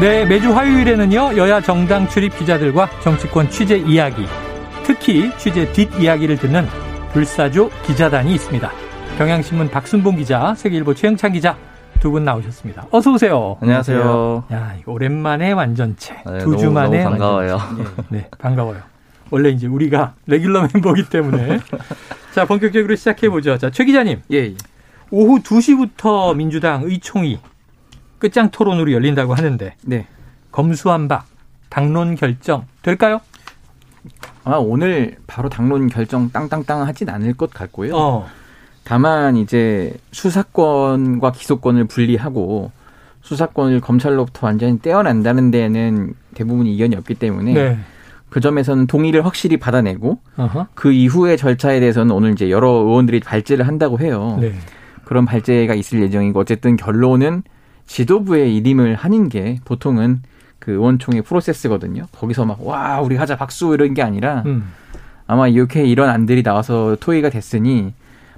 네, 매주 화요일에는요, 여야 정당 출입 기자들과 정치권 취재 이야기, 특히 취재 뒷이야기를 듣는 불사조 기자단이 있습니다. 경향신문 박순봉 기자, 세계일보 최영찬 기자 두 분 나오셨습니다. 어서 오세요. 안녕하세요. 야, 오랜만에 완전체. 네, 두주 너무, 만에 너무 반가워요. 완전체. 네, 네, 반가워요. 원래 이제 우리가 레귤러 멤버기 때문에. 자, 본격적으로 시작해 보죠. 자, 최 기자님. 예, 예. 오후 2시부터 민주당 의총이 끝장 토론으로 열린다고 하는데 네. 검수한박 당론 결정 될까요? 아마 오늘 바로 당론 결정 땅땅땅 하진 않을 것 같고요. 어. 다만 이제 수사권과 기소권을 분리하고 수사권을 검찰로부터 완전히 떼어낸다는 데에는 대부분 이견이 없기 때문에 네. 그 점에서는 동의를 확실히 받아내고 어허. 그 이후의 절차에 대해서는 오늘 이제 여러 의원들이 발제를 한다고 해요. 네. 그런 발제가 있을 예정이고 어쨌든 결론은 지도부의 일임을 하는 게 보통은 그 의원총회 프로세스거든요. 거기서 막 와 우리 하자 박수 이런 게 아니라 음. 아마 이렇게 이런 안들이 나와서 토의가 됐으니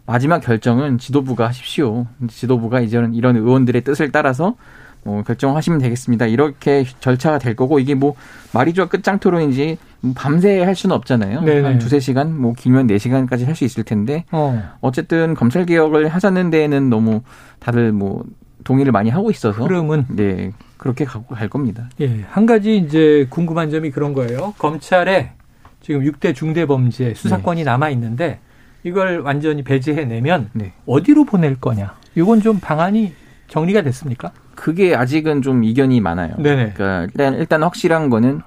마지막 결정은 지도부가 하십시오. 지도부가 이제는 이런 의원들의 뜻을 따라서 뭐 결정하시면 되겠습니다. 이렇게 절차가 될 거고 이게 뭐 말이 좋아 끝장 토론인지 뭐 밤새 할 수는 없잖아요. 네네. 한 두세 시간, 뭐 길면 네 시간까지 할 수 있을 텐데 어. 어쨌든 검찰 개혁을 하자는 데에는 너무 다들 뭐 동의를 많이 하고 있어서 흐름은 네 그렇게 가고 갈 겁니다. 예, 한 가지 이제 궁금한 점이 그런 거예요. 검찰에 지금 6대 중대 범죄 수사권이 남아 있는데 이걸 완전히 배제해 내면 네. 어디로 보낼 거냐? 이건 좀 방안이 정리가 됐습니까? 그게 아직은 좀 이견이 많아요. 네네. 그러니까 일단 일단 확실한 거는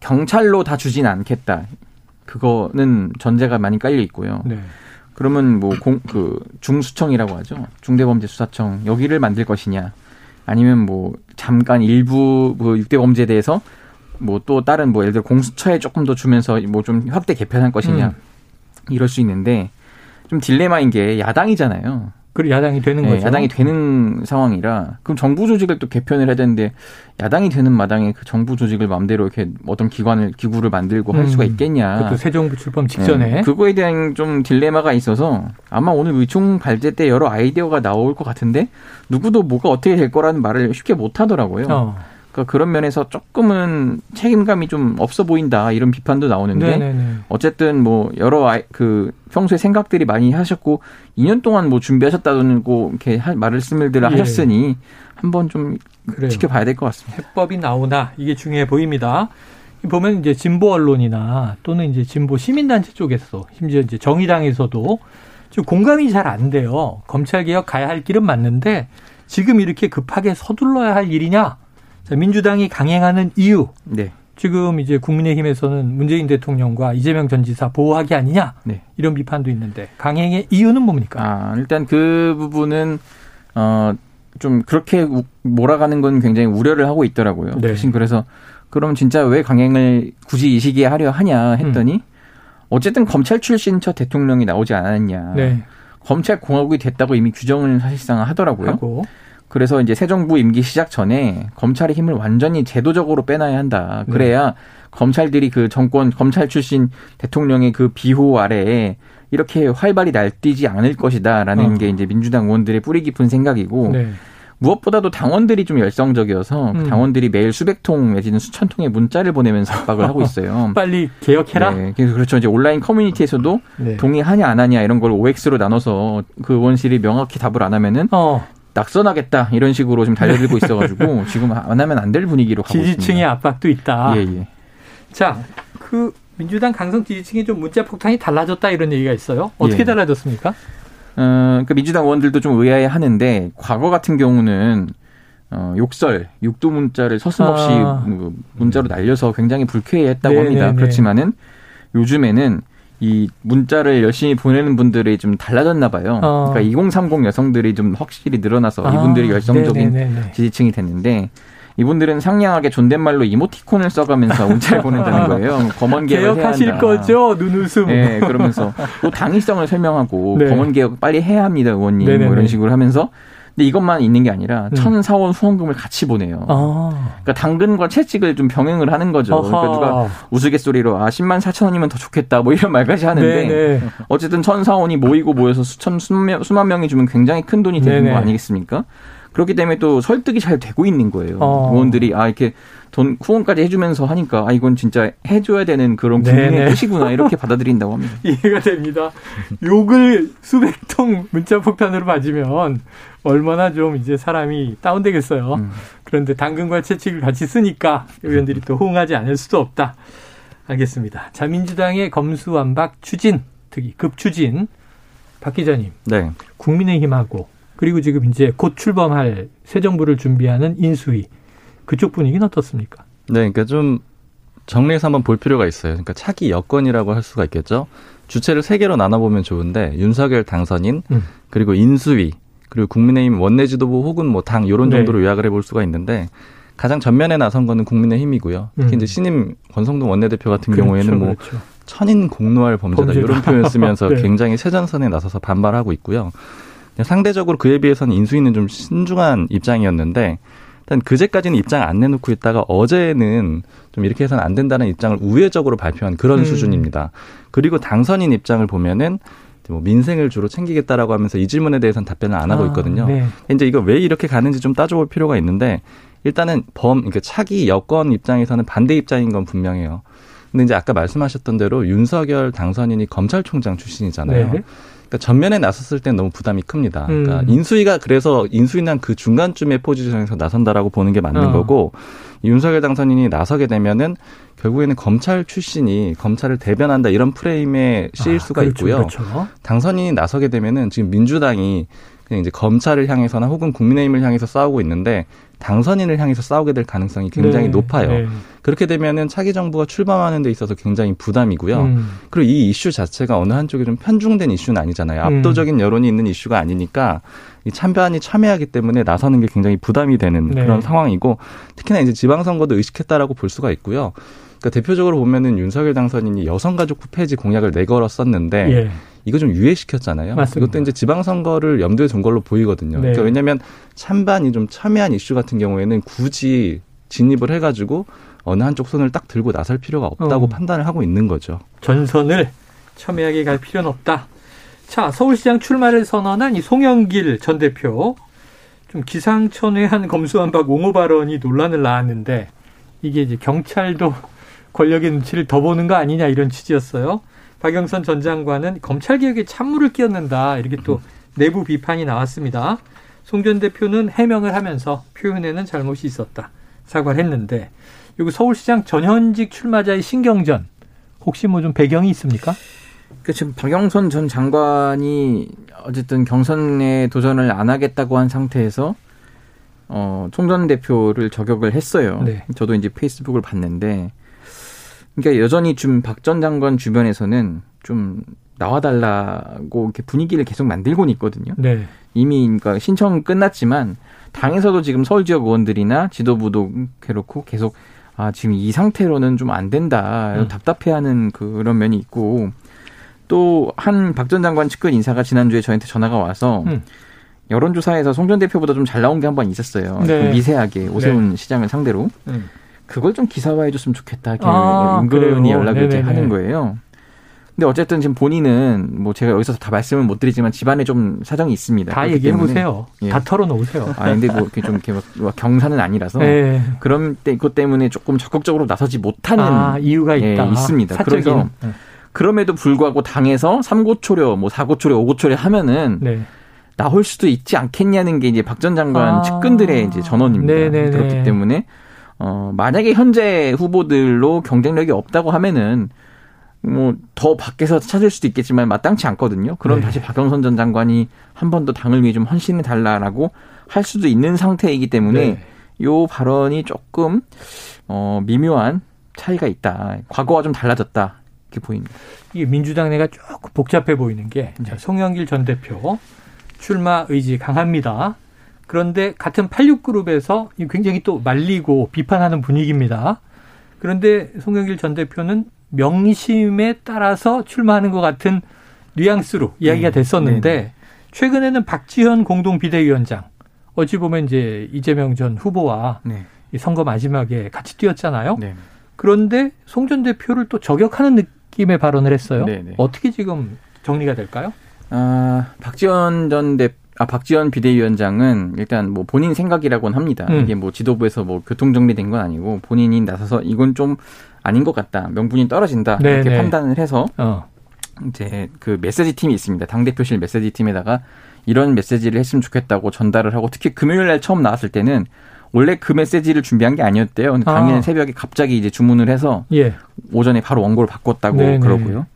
경찰로 다 주진 않겠다. 그거는 전제가 많이 깔려 있고요. 네. 그러면 뭐 공 그 중수청이라고 하죠. 중대범죄수사청 여기를 만들 것이냐 아니면 뭐 잠깐 일부 그 6대 범죄에 대해서 뭐 또 다른 뭐 예를 들어 공수처에 조금 더 주면서 뭐 좀 확대 개편할 것이냐 음. 이럴 수 있는데 좀 딜레마인 게 야당이잖아요. 그리고 야당이 되는 네, 거죠. 야당이 되는 상황이라 그럼 정부 조직을 또 개편을 해야 되는데 야당이 되는 마당에 그 정부 조직을 마음대로 이렇게 어떤 기관을 기구를 만들고 할 음, 수가 있겠냐. 그것도 새 정부 출범 직전에 네, 그거에 대한 좀 딜레마가 있어서 아마 오늘 의총 발제 때 여러 아이디어가 나올 것 같은데 누구도 뭐가 어떻게 될 거라는 말을 쉽게 못 하더라고요. 어. 그러니까 그런 면에서 조금은 책임감이 좀 없어 보인다 이런 비판도 나오는데 네네네. 어쨌든 뭐 여러 아이, 그 평소에 생각들이 많이 하셨고 2년 동안 뭐 준비하셨다고 이렇게 할 말씀을들 예. 하셨으니 한번 좀 그래요. 지켜봐야 될 것 같습니다. 해법이 나오나 이게 중요해 보입니다. 보면 이제 진보 언론이나 또는 이제 진보 시민단체 쪽에서 심지어 이제 정의당에서도 좀 공감이 잘 안 돼요. 검찰 개혁 가야 할 길은 맞는데 지금 이렇게 급하게 서둘러야 할 일이냐? 자, 민주당이 강행하는 이유. 네. 지금 이제 국민의힘에서는 문재인 대통령과 이재명 전 지사 보호하기 아니냐? 네. 이런 비판도 있는데 강행의 이유는 뭡니까? 아, 일단 그 부분은 어 좀 그렇게 우- 몰아가는 건 굉장히 우려를 하고 있더라고요. 네. 대신 그래서 그럼 진짜 왜 강행을 굳이 이 시기에 하려 하냐 했더니 음. 어쨌든 검찰 출신 첫 대통령이 나오지 않았냐. 네. 검찰 공화국이 됐다고 이미 규정을 사실상 하더라고요. 하고 그래서 이제 새 정부 임기 시작 전에 검찰의 힘을 완전히 제도적으로 빼놔야 한다. 네. 그래야 검찰들이 그 정권 검찰 출신 대통령의 그 비호 아래에 이렇게 활발히 날뛰지 않을 것이다라는 어. 게 이제 민주당 의원들의 뿌리 깊은 생각이고 네. 무엇보다도 당원들이 좀 열성적이어서 그 음. 당원들이 매일 수백 통 내지는 수천 통의 문자를 보내면서 압박을 하고 있어요. 빨리 개혁해라. 네, 그래서 그렇죠. 이제 온라인 커뮤니티에서도 네. 동의하냐 안 하냐 이런 걸 OX로 나눠서 그 의원실이 명확히 답을 안 하면은 어, 낙선하겠다 이런 식으로 지금 달려들고 있어가지고 지금 안 하면 안 될 분위기로 가고 지지층의 있습니다. 압박도 있다. 예, 예. 자, 그 민주당 강성 지지층이 좀 문자 폭탄이 달라졌다 이런 얘기가 있어요. 어떻게 예. 달라졌습니까? 어, 그 민주당 의원들도 좀 의아해 하는데 과거 같은 경우는 어, 욕설, 육두 문자를 서슴없이 아. 뭐 문자로 날려서 굉장히 불쾌했다고 네, 합니다. 네, 네. 그렇지만은 요즘에는 이 문자를 열심히 보내는 분들이 좀 달라졌나 봐요. 어. 그러니까 2030 여성들이 좀 확실히 늘어나서 아, 이분들이 열성적인 네네네네. 지지층이 됐는데 이분들은 상냥하게 존댓말로 이모티콘을 써가면서 문자를 보낸다는 거예요. 검언 개혁을 개혁하실. 거죠? 눈웃음. 네, 그러면서 또 당위성을 설명하고 네. 검언 개혁 빨리 해야 합니다, 의원님. 네네네. 뭐 이런 식으로 하면서 근데 이것만 있는 게 아니라 음. 천사원 후원금을 같이 보내요. 아. 그러니까 당근과 채찍을 좀 병행을 하는 거죠. 그러니까 어허. 누가 우스갯소리로 아 10만 4천 원이면 더 좋겠다 뭐 이런 말까지 하는데 네네. 어쨌든 천사원이 모이고 모여서 수천 수만, 수만 명이 주면 굉장히 큰 돈이 되는 네네. 거 아니겠습니까? 그렇기 때문에 또 설득이 잘 되고 있는 거예요. 어. 의원들이 아 이렇게 돈 후원까지 해주면서 하니까 아 이건 진짜 해줘야 되는 그런. 국민의 뜻이구나 이렇게 받아들인다고 합니다. 이해가 됩니다. 욕을 수백 통 문자 폭탄으로 맞으면 얼마나 좀 이제 사람이 다운되겠어요. 음. 그런데 당근과 채찍을 같이 쓰니까 의원들이 또 호응하지 않을 수도 없다. 알겠습니다. 자, 민주당의 검수완박 추진, 특히 급추진, 박 기자님, 네. 국민의힘하고 그리고 지금 이제 곧 출범할 새 정부를 준비하는 인수위 그쪽 분위기는 어떻습니까? 네, 그러니까 좀 정리해서 한번 볼 필요가 있어요. 그러니까 차기 여건이라고 할 수가 있겠죠. 주체를 세 개로 나눠보면 좋은데 윤석열 당선인 음. 그리고 인수위 그리고 국민의힘 원내 지도부 혹은 뭐 당 이런 네. 정도로 요약을 해볼 수가 있는데 가장 전면에 나선 거는 국민의힘이고요. 특히 음. 이제 신임 권성동 원내대표 같은 그렇죠, 경우에는 뭐 그렇죠. 천인 공노할 범죄다, 범죄다. 이런 표현 쓰면서 네. 굉장히 최전선에 나서서 반발하고 있고요. 상대적으로 그에 비해서는 인수위는 좀 신중한 입장이었는데 일단 그제까지는 입장 안 내놓고 있다가 어제는 좀 이렇게 해서는 안 된다는 입장을 우회적으로 발표한 그런 음. 수준입니다. 그리고 당선인 입장을 보면은 뭐 민생을 주로 챙기겠다라고 하면서 이 질문에 대해서는 답변을 안 하고 아, 있거든요. 네. 이제 이거 왜 이렇게 가는지 좀 따져볼 필요가 있는데 일단은 범 그러니까 차기 여권 입장에서는 반대 입장인 건 분명해요. 근데 이제 아까 말씀하셨던 대로 윤석열 당선인이 검찰총장 출신이잖아요. 네. 그러니까 전면에 나섰을 땐 너무 부담이 큽니다. 그러니까 음. 인수위가 그래서 인수위는 그 중간쯤의 포지션에서 나선다라고 보는 게 맞는 어. 거고 윤석열 당선인이 나서게 되면은 결국에는 검찰 출신이 검찰을 대변한다 이런 프레임에 씌일 아, 수가 그렇죠, 있고요. 그렇죠. 당선인이 나서게 되면은 지금 민주당이 그냥 이제 검찰을 향해서나 혹은 국민의힘을 향해서 싸우고 있는데 당선인을 향해서 싸우게 될 가능성이 굉장히 네, 높아요. 네. 그렇게 되면은 차기 정부가 출범하는 데 있어서 굉장히 부담이고요. 음. 그리고 이 이슈 자체가 어느 한쪽에 좀 편중된 이슈는 아니잖아요. 음. 압도적인 여론이 있는 이슈가 아니니까 이 참배안이 참여하기 때문에 나서는 게 굉장히 부담이 되는 네. 그런 상황이고 특히나 이제 지방선거도 의식했다라고 볼 수가 있고요. 그러니까 대표적으로 보면은 윤석열 당선인이 여성가족부 폐지 공약을 내걸었었는데 예. 이거 좀 유예시켰잖아요. 맞습니다. 이것도 이제 지방선거를 염두에 둔 걸로 보이거든요. 네. 그러니까 왜냐하면 찬반이 좀 첨예한 이슈 같은 경우에는 굳이 진입을 해가지고 어느 한쪽 손을 딱 들고 나설 필요가 없다고 어. 판단을 하고 있는 거죠. 전선을 첨예하게 갈 필요는 없다. 자, 서울시장 출마를 선언한 이 송영길 전 대표. 좀 기상천외한 검수완박 옹호 발언이 논란을 낳았는데 이게 이제 경찰도 권력의 눈치를 더 보는 거 아니냐 이런 취지였어요. 박영선 전 장관은 검찰 개혁에 찬물을 끼얹는다 이렇게 또 내부 비판이 나왔습니다. 송 전 대표는 해명을 하면서 표현에는 잘못이 있었다 사과를 했는데 여기 서울시장 전현직 출마자의 신경전 혹시 뭐 좀 배경이 있습니까? 그 지금 박영선 전 장관이 어쨌든 경선에 도전을 안 하겠다고 한 상태에서 어, 총전 대표를 저격을 했어요. 네. 저도 이제 페이스북을 봤는데 그러니까 여전히 좀 박 전 장관 주변에서는 좀 나와달라고 이렇게 분위기를 계속 만들고는 있거든요. 네. 이미 그러니까 신청 끝났지만 당에서도 지금 서울 지역 의원들이나 지도부도 그렇고 계속 아 지금 이 상태로는 좀 안 된다 음. 답답해하는 그런 면이 있고 또 한 박 전 장관 측근 인사가 지난주에 저한테 전화가 와서 음. 여론조사에서 송 전 대표보다 좀 잘 나온 게 한 번 있었어요. 네. 좀 미세하게 오세훈 시장을 상대로 음. 그걸 좀 기사화해줬으면 좋겠다. 이렇게 아, 은근히? 연락을 이제 네네네. 하는 거예요. 근데 어쨌든 지금 본인은 뭐 제가 여기서 다 말씀을 못 드리지만 집안에 좀 사정이 있습니다. 다 얘기해 보세요. 예. 다 털어놓으세요. 아 근데 뭐 이렇게 좀 이렇게 막 경사는 아니라서 네. 그런 때 그것 때문에 조금 적극적으로 나서지 못하는 아, 이유가 예, 있다. 있습니다. 사적인. 그래서 네. 그럼에도 불구하고 당에서 삼고초려 뭐 사고초려 오고초려 하면은 네. 나올 수도 있지 않겠냐는 게 이제 박 전 장관 아. 측근들의 이제 전언입니다. 네네네. 그렇기 때문에 어 만약에 현재 후보들로 경쟁력이 없다고 하면은 뭐 더 밖에서 찾을 수도 있겠지만 마땅치 않거든요. 그럼 네. 다시 박영선 전 장관이 한 번 더 당을 위해 좀 헌신해 달라라고 할 수도 있는 상태이기 때문에 네. 요 발언이 조금 어 미묘한 차이가 있다. 과거와 좀 달라졌다. 이렇게 보입니다. 이게 민주당 내가 조금 복잡해 보이는 게 네. 자, 송영길 전 대표 출마 의지 강합니다. 그런데 같은 86그룹에서 굉장히 또 말리고 비판하는 분위기입니다. 그런데 송영길 전 대표는 명심에 따라서 출마하는 것 같은 뉘앙스로 이야기가 네. 됐었는데 네. 최근에는 박지현 공동 비대위원장 어찌 보면 이제 이재명 전 후보와 네. 선거 마지막에 같이 뛰었잖아요. 네. 그런데 송 전 대표를 또 저격하는 느낌의 발언을 했어요. 네, 네. 어떻게 지금 정리가 될까요? 아, 박지원 전 대, 아, 박지원 비대위원장은 일단 뭐 본인 생각이라고는 합니다. 음. 이게 뭐 지도부에서 뭐 교통정리된 건 아니고 본인이 나서서 이건 좀 아닌 것 같다. 명분이 떨어진다. 네네. 이렇게 판단을 해서 어. 이제 그 메시지 팀이 있습니다. 당대표실 메시지 팀에다가 이런 메시지를 했으면 좋겠다고 전달을 하고 특히 금요일 날 처음 나왔을 때는 원래 그 메시지를 준비한 게 아니었대요. 근데 당일 아. 새벽에 갑자기 이제 주문을 해서 예. 오전에 바로 원고를 바꿨다고 네네. 그러고요.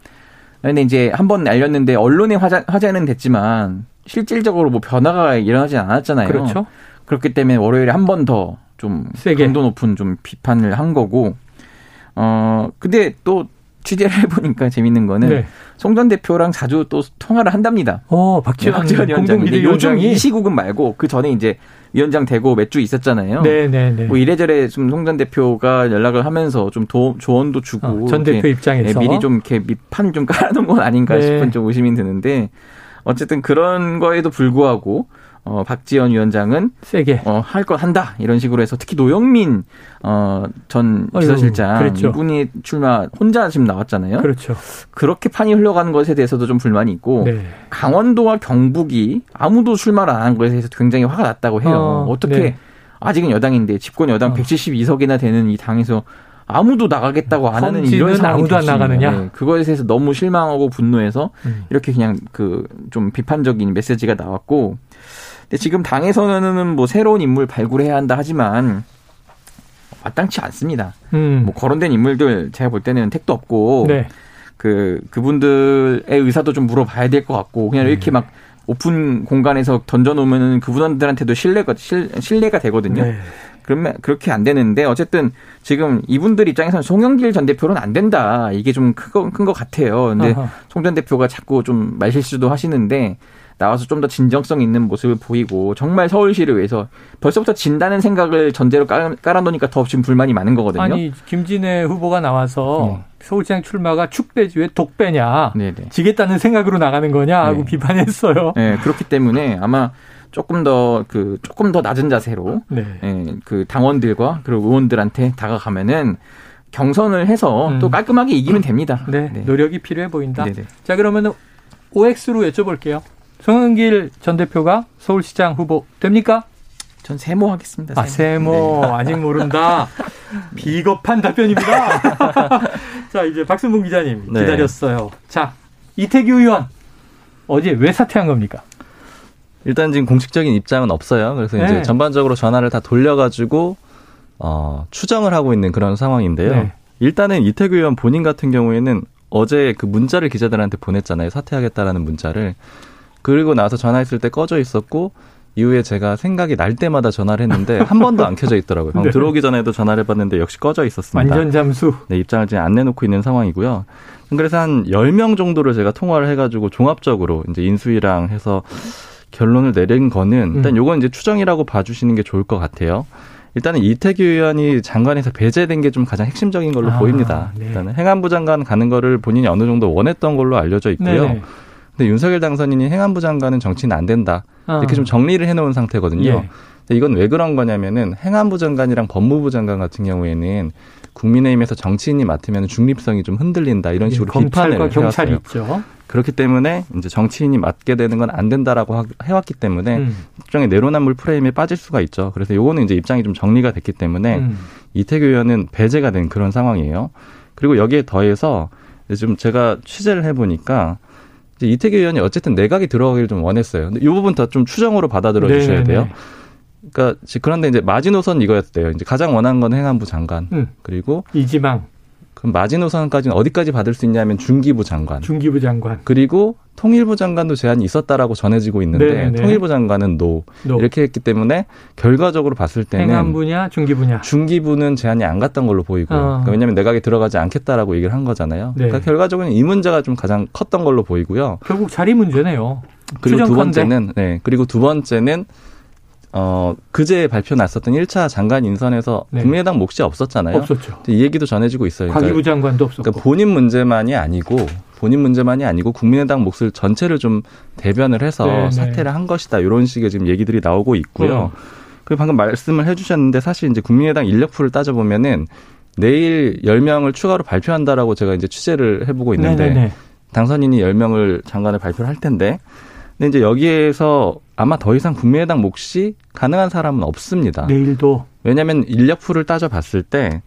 근데 이제 한 번 알렸는데 언론의 화제, 화제는 됐지만 실질적으로 뭐 변화가 일어나지 않았잖아요. 그렇죠. 그렇기 때문에 월요일에 한 번 더좀 강도 높은 좀 비판을 한 거고 어 근데 또 취재를 해보니까 재밌는 거는 네. 송전 대표랑 자주 또 통화를 한답니다. 어, 박지원, 네, 박지원 위원장이 요즘 이 시국은 말고 그 전에 이제 위원장 되고 몇 주 있었잖아요. 네, 네, 네. 뭐 이래저래 좀 송전 대표가 연락을 하면서 좀 도, 조언도 주고 어, 전 대표 입장에서 네, 미리 좀 이렇게 밑판 좀 깔아놓은 건 아닌가 네. 싶은 좀 의심이 드는데 어쨌든 그런 거에도 불구하고 어, 박지원 위원장은 세게 어, 할거 한다 이런 식으로 해서 특히 노영민 어, 전 비서실장 그렇죠. 이분이 출마 혼자 지금 나왔잖아요. 그렇죠. 그렇게 판이 흘러가는 것에 대해서도 좀 불만이 있고 네. 강원도와 경북이 아무도 출마를 안 한 것에 대해서 굉장히 화가 났다고 해요. 어, 떻게 네. 아직은 여당인데 집권 여당 어. 172석이나 되는 이 당에서 아무도 나가겠다고 안 하는 이런 아무도 안 나가느냐? 네, 그거에 대해서 너무 실망하고 분노해서 음. 이렇게 그냥 그 좀 비판적인 메시지가 나왔고 근데 지금 당에서는 뭐 새로운 인물 발굴해야 한다 하지만 마땅치 않습니다. 음. 뭐 거론된 인물들 제가 볼 때는 택도 없고 네. 그 그분들의 의사도 좀 물어봐야 될 것 같고 그냥 이렇게 네. 막 오픈 공간에서 던져놓으면 그분들한테도 신뢰가 신뢰가 되거든요. 네. 그러면 그렇게 안 되는데 어쨌든 지금 이분들 입장에서는 송영길 전 대표는 안 된다 이게 좀큰거 같아요. 근데 송 전 대표가 자꾸 좀 말실수도 하시는데 나와서 좀 더 진정성 있는 모습을 보이고 정말 서울시를 위해서 벌써부터 진다는 생각을 전제로 깔아, 놓으니까 더 지금 불만이 많은 거거든요. 아니 김진애 후보가 나와서 네. 서울시장 출마가 축배지 왜 독배냐 네네. 지겠다는 생각으로 나가는 거냐 하고 네. 비판했어요. 네 그렇기 때문에 아마 조금 더 그 조금 더 낮은 자세로 네. 예, 그 당원들과 그리고 의원들한테 다가가면은 경선을 해서 음. 또 깔끔하게 이기면 됩니다. 네, 네. 노력이 필요해 보인다. 네네. 자 그러면은 OX로 여쭤볼게요. 송영길 전 대표가 서울시장 후보 됩니까? 전 세모 하겠습니다. 아, 세모. 네. 아직 모른다. 비겁한 답변입니다. 자, 이제 박승봉 기자님 네. 기다렸어요. 자, 이태규 의원. 어제 왜 사퇴한 겁니까? 일단 지금 공식적인 입장은 없어요. 그래서 이제 네. 전반적으로 전화를 다 돌려가지고, 어, 추정을 하고 있는 그런 상황인데요. 네. 일단은 이태규 의원 본인 같은 경우에는 어제 그 문자를 기자들한테 보냈잖아요. 사퇴하겠다라는 문자를. 그리고 나서 전화했을 때 꺼져 있었고 이후에 제가 생각이 날 때마다 전화를 했는데 한 번도 안 켜져 있더라고요. 네. 들어오기 전에도 전화를 해봤는데 역시 꺼져 있었습니다. 완전 잠수. 네, 입장을 지금 안 내놓고 있는 상황이고요. 그래서 한 10명 정도를 제가 통화를 해가지고 종합적으로 이제 인수위랑 해서 결론을 내린 거는 일단 음. 요건 이제 추정이라고 봐주시는 게 좋을 것 같아요. 일단은 이태규 의원이 장관에서 배제된 게 좀 가장 핵심적인 걸로 아, 보입니다. 네. 일단은 행안부 장관 가는 거를 본인이 어느 정도 원했던 걸로 알려져 있고요. 네네. 근데 윤석열 당선인이 행안부 장관은 정치는 안 된다. 이렇게 아. 좀 정리를 해놓은 상태거든요. 예. 이건 왜 그런 거냐면은 행안부 장관이랑 법무부 장관 같은 경우에는 국민의힘에서 정치인이 맡으면 중립성이 좀 흔들린다 이런 식으로 예, 비판을 경찰이 있죠. 그렇기 때문에 이제 정치인이 맡게 되는 건 안 된다라고 해왔기 때문에 음. 일종의 내로남불 프레임에 빠질 수가 있죠. 그래서 요거는 이제 입장이 좀 정리가 됐기 때문에 음. 이태규 의원은 배제가 된 그런 상황이에요. 그리고 여기에 더해서 좀 제가 취재를 해보니까 이제 이태규 의원이 어쨌든 내각에 들어가기를 좀 원했어요. 근데 이 부분 다 좀 추정으로 받아들여 주셔야 돼요. 그러니까 그런데 이제 마지노선 이거였대요. 이제 가장 원하는 건 행안부 장관 음. 그리고 2지망. 그럼 마지노선까지는 어디까지 받을 수 있냐면 중기부 장관. 중기부 장관. 그리고 통일부 장관도 제안이 있었다라고 전해지고 있는데 네네. 네. 통일부 장관은 no. no. 이렇게 했기 때문에 결과적으로 봤을 때는 행안부냐 중기부냐 중기부는 제안이 안 갔던 걸로 보이고 어. 그러니까 왜냐하면 내각에 들어가지 않겠다라고 얘기를 한 거잖아요. 네. 그러니까 결과적으로는 이 문제가 좀 가장 컸던 걸로 보이고요. 결국 자리 문제네요. 그리고 추정컨대. 두 번째는 네 그리고 두 번째는 어, 그제 발표 났었던 1차 장관 인선에서 네. 국민의당 몫이 없었잖아요. 없었죠. 이 얘기도 전해지고 있어요. 과기부 장관도 없었고. 그러니까 본인 문제만이 아니고 본인 문제만이 아니고 국민의당 몫을 전체를 좀 대변을 해서 네, 네. 사퇴를 한 것이다. 이런 식의 지금 얘기들이 나오고 있고요. 어. 그리고 방금 말씀을 해주셨는데 사실 이제 국민의당 인력풀을 따져보면은 내일 10명을 추가로 발표한다라고 제가 이제 취재를 해보고 있는데 네네네. 당선인이 10명을 장관을 발표를 할 텐데 근데 이제 여기에서 아마 더 이상 국민의당 몫이 가능한 사람은 없습니다. 내일도 왜냐하면 인력풀을 따져봤을 때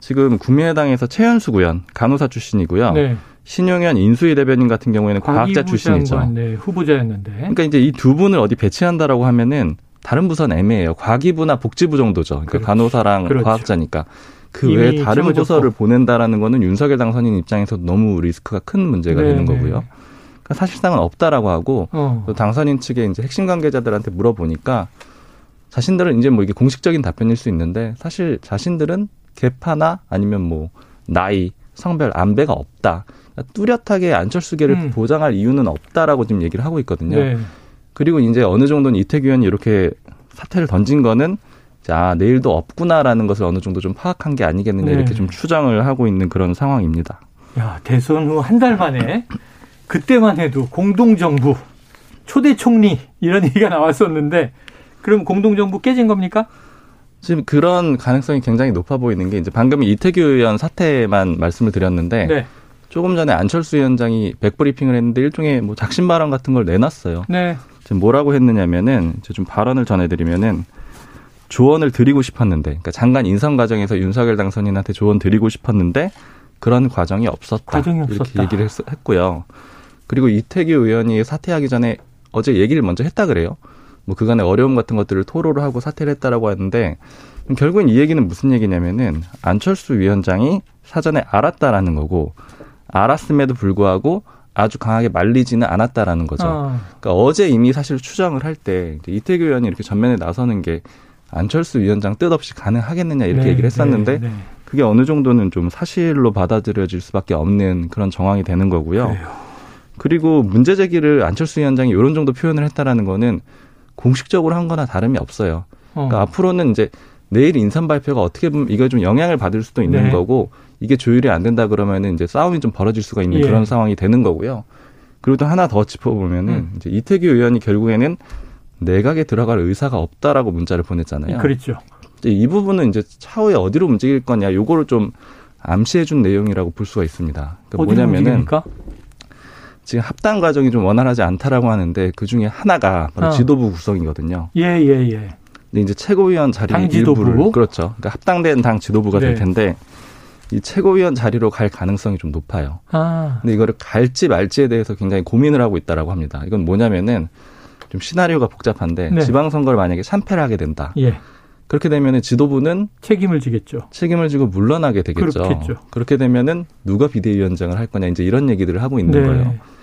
지금 국민의당에서 최현수 구현 간호사 출신이고요. 네. 신용현 인수위 대변인 같은 경우에는 과학자 출신이죠. 네, 후보자였는데. 그러니까 이제 이 두 분을 어디 배치한다라고 하면은 다른 부서는 애매해요. 과기부나 복지부 정도죠. 그러니까 그렇죠. 간호사랑 그렇죠. 과학자니까. 그 외에 다른. 부서를 보낸다라는 거는 윤석열 당선인 입장에서 너무 리스크가 큰 문제가 네, 되는 네. 거고요. 그러니까 사실상은 없다라고 하고 어. 또 당선인 측의 이제 핵심 관계자들한테 물어보니까 자신들은 이제 뭐 이게 공식적인 답변일 수 있는데 사실 자신들은 개파나 아니면 뭐 나이, 성별, 안배가 없다. 그러니까 뚜렷하게 안철수계를 음. 보장할 이유는 없다라고 지금 얘기를 하고 있거든요. 네. 그리고 이제 어느 정도는 이태규 의원이 이렇게 사퇴를 던진 거는 자 내일도 없구나라는 것을 어느 정도 좀 파악한 게 아니겠느냐 네. 이렇게 좀 추정을 하고 있는 그런 상황입니다. 야, 대선 후 한 달 만에 그때만 해도 공동정부 초대 총리 이런 얘기가 나왔었는데 그럼 공동정부 깨진 겁니까? 지금 그런 가능성이 굉장히 높아 보이는 게 이제 방금 이태규 의원 사태만 말씀을 드렸는데 네. 조금 전에 안철수 위원장이 백브리핑을 했는데 일종의 뭐 작심 발언 같은 걸 내놨어요. 네. 지금 뭐라고 했느냐면은 이제 좀 발언을 전해드리면은 조언을 드리고 싶었는데, 그러니까 장관 인선 과정에서 윤석열 당선인한테 조언 드리고 싶었는데 그런 과정이 없었다. 과정이 이렇게 없었다. 얘기를 했, 했고요. 그리고 이태규 의원이 사퇴하기 전에 어제 얘기를 먼저 했다 그래요. 뭐 그간의 어려움 같은 것들을 토로를 하고 사퇴를 했다라고 하는데 결국엔 이 얘기는 무슨 얘기냐면은 안철수 위원장이 사전에 알았다라는 거고 알았음에도 불구하고 아주 강하게 말리지는 않았다라는 거죠. 어. 그러니까 어제 이미 사실 추정을 할 때 이태규 의원이 이렇게 전면에 나서는 게 안철수 위원장 뜻없이 가능하겠느냐 이렇게 네, 얘기를 했었는데 네, 네. 그게 어느 정도는 좀 사실로 받아들여질 수밖에 없는 그런 정황이 되는 거고요. 그래요. 그리고 문제 제기를 안철수 위원장이 이런 정도 표현을 했다라는 거는 공식적으로 한 거나 다름이 없어요. 어. 그러니까 앞으로는 이제 내일 인선 발표가 어떻게 보면 이거 좀 영향을 받을 수도 있는 네. 거고 이게 조율이 안 된다 그러면은 이제 싸움이 좀 벌어질 수가 있는 예. 그런 상황이 되는 거고요. 그리고 또 하나 더 짚어보면은 음. 이제 이태규 의원이 결국에는 내각에 들어갈 의사가 없다라고 문자를 보냈잖아요. 그렇죠. 이제 이 부분은 이제 차후에 어디로 움직일 거냐 요거를 좀 암시해준 내용이라고 볼 수가 있습니다. 그러니까 뭐냐면은 움직입니까? 지금 합당 과정이 좀 원활하지 않다라고 하는데 그 중에 하나가 바로 어. 지도부 구성이거든요. 예, 예, 예. 근데 이제 최고위원 자리. 일부를 그렇죠. 그러니까 합당된 당 지도부가 될 네. 텐데 이 최고위원 자리로 갈 가능성이 좀 높아요. 아. 근데 이거를 갈지 말지에 대해서 굉장히 고민을 하고 있다라고 합니다. 이건 뭐냐면은 좀 시나리오가 복잡한데 네. 지방선거를 만약에 참패를 하게 된다. 예. 그렇게 되면은 지도부는 책임을 지겠죠. 책임을 지고 물러나게 되겠죠. 그렇겠죠. 그렇게 되면은 누가 비대위원장을 할 거냐 이제 이런 얘기들을 하고 있는 네. 거예요.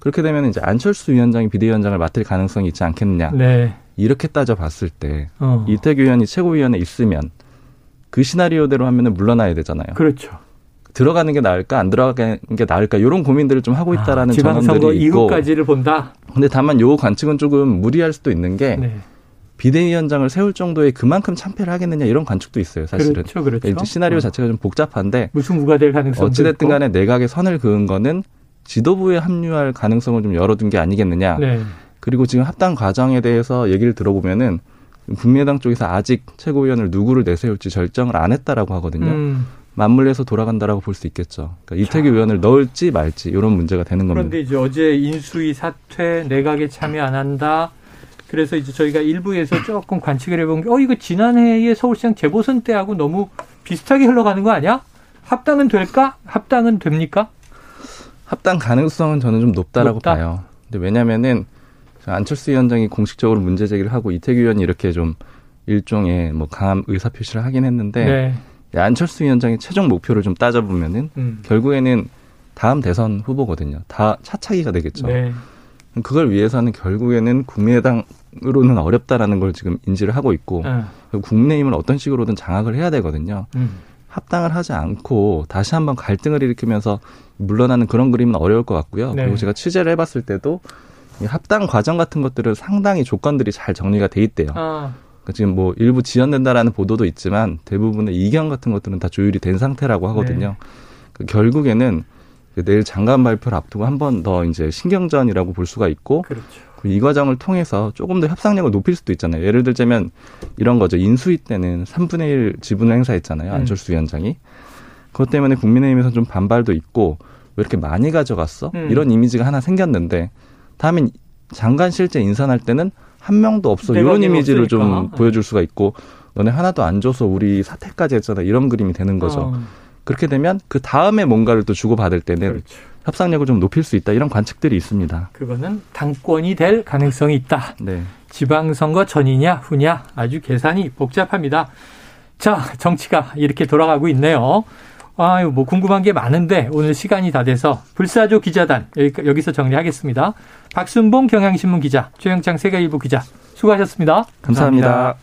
그렇게 되면 이제 안철수 위원장이 비대위원장을 맡을 가능성이 있지 않겠느냐. 네. 이렇게 따져봤을 때 어. 이태규 의원이 최고위원에 있으면 그 시나리오대로 하면은 물러나야 되잖아요. 그렇죠. 들어가는 게 나을까 안 들어가는 게 나을까 이런 고민들을 좀 하고 있다라는 아, 전언들이 있고. 이후까지를 본다. 근데 다만 요 관측은 조금 무리할 수도 있는 게 네. 비대위원장을 세울 정도의 그만큼 참패를 하겠느냐 이런 관측도 있어요. 사실은. 그렇죠, 그렇죠. 그러니까 시나리오 어. 자체가 좀 복잡한데 무슨 무가 될 가능성도 어찌됐든. 간에 내각에 선을 그은 거는 지도부에 합류할 가능성을 좀 열어둔 게 아니겠느냐. 네. 그리고 지금 합당 과정에 대해서 얘기를 들어보면은 국민의당 쪽에서 아직 최고위원을 누구를 내세울지 결정을 안 했다라고 하거든요. 음. 맞물려서 돌아간다라고 볼 수 있겠죠. 그러니까 이태규 의원을 넣을지 말지 이런 문제가 되는 겁니다. 그런데 이제 어제 인수위 사퇴 내각에 참여 안 한다. 그래서 이제 저희가 일부에서 조금 관측을 해본 게, 어, 이거 지난해의 서울시장 재보선 때하고 너무 비슷하게 흘러가는 거 아니야? 합당은 될까? 합당은 됩니까? 합당 가능성은 저는 좀 높다라고 높다? 봐요. 근데 왜냐면은 안철수 위원장이 공식적으로 문제 제기를 하고 이태규 의원이 이렇게 좀 일종의 뭐 강한 의사 표시를 하긴 했는데 네. 안철수 위원장의 최종 목표를 좀 따져보면은 음. 결국에는 다음 대선 후보거든요. 다 차차기가 되겠죠. 네. 그걸 위해서는 결국에는 국민의당으로는 어렵다라는 걸 지금 인지를 하고 있고 어. 그리고 국민의힘을 어떤 식으로든 장악을 해야 되거든요. 음. 합당을 하지 않고 다시 한번 갈등을 일으키면서 물러나는 그런 그림은 어려울 것 같고요. 네. 그리고 제가 취재를 해봤을 때도 이 합당 과정 같은 것들은 상당히 조건들이 잘 정리가 돼 있대요. 아, 그러니까 지금 뭐 일부 지연된다라는 보도도 있지만 대부분의 이견 같은 것들은 다 조율이 된 상태라고 하거든요. 그 결국에는 그 내일 장관 발표를 앞두고 한 번 더 이제 신경전이라고 볼 수가 있고 그렇죠. 그이 과정을 통해서 조금 더 협상력을 높일 수도 있잖아요. 예를 들자면 이런 거죠. 인수위 때는 3분의 1 지분을 행사했잖아요. 음. 안철수 위원장이. 그것 때문에 국민의힘에서 좀 반발도 있고 왜 이렇게 많이 가져갔어? 음. 이런 이미지가 하나 생겼는데 다음엔 장관 실제 인선할 때는 한 명도 없어. 이런 이미지를 없으니까. 좀 보여줄 수가 있고 너네 하나도 안 줘서 우리 사퇴까지 했잖아. 이런 그림이 되는 거죠. 어, 그렇게 되면 그 다음에 뭔가를 또 주고받을 때는 그렇죠. 협상력을 좀 높일 수 있다. 이런 관측들이 있습니다. 그거는 당권이 될 가능성이 있다. 네. 지방선거 전이냐 후냐 아주 계산이 복잡합니다. 자, 정치가 이렇게 돌아가고 있네요. 아유, 뭐 궁금한 게 많은데 오늘 시간이 다 돼서 불사조 기자단 여기, 여기서 정리하겠습니다. 박순봉 경향신문 기자, 최영창 세계일보 기자 수고하셨습니다. 감사합니다.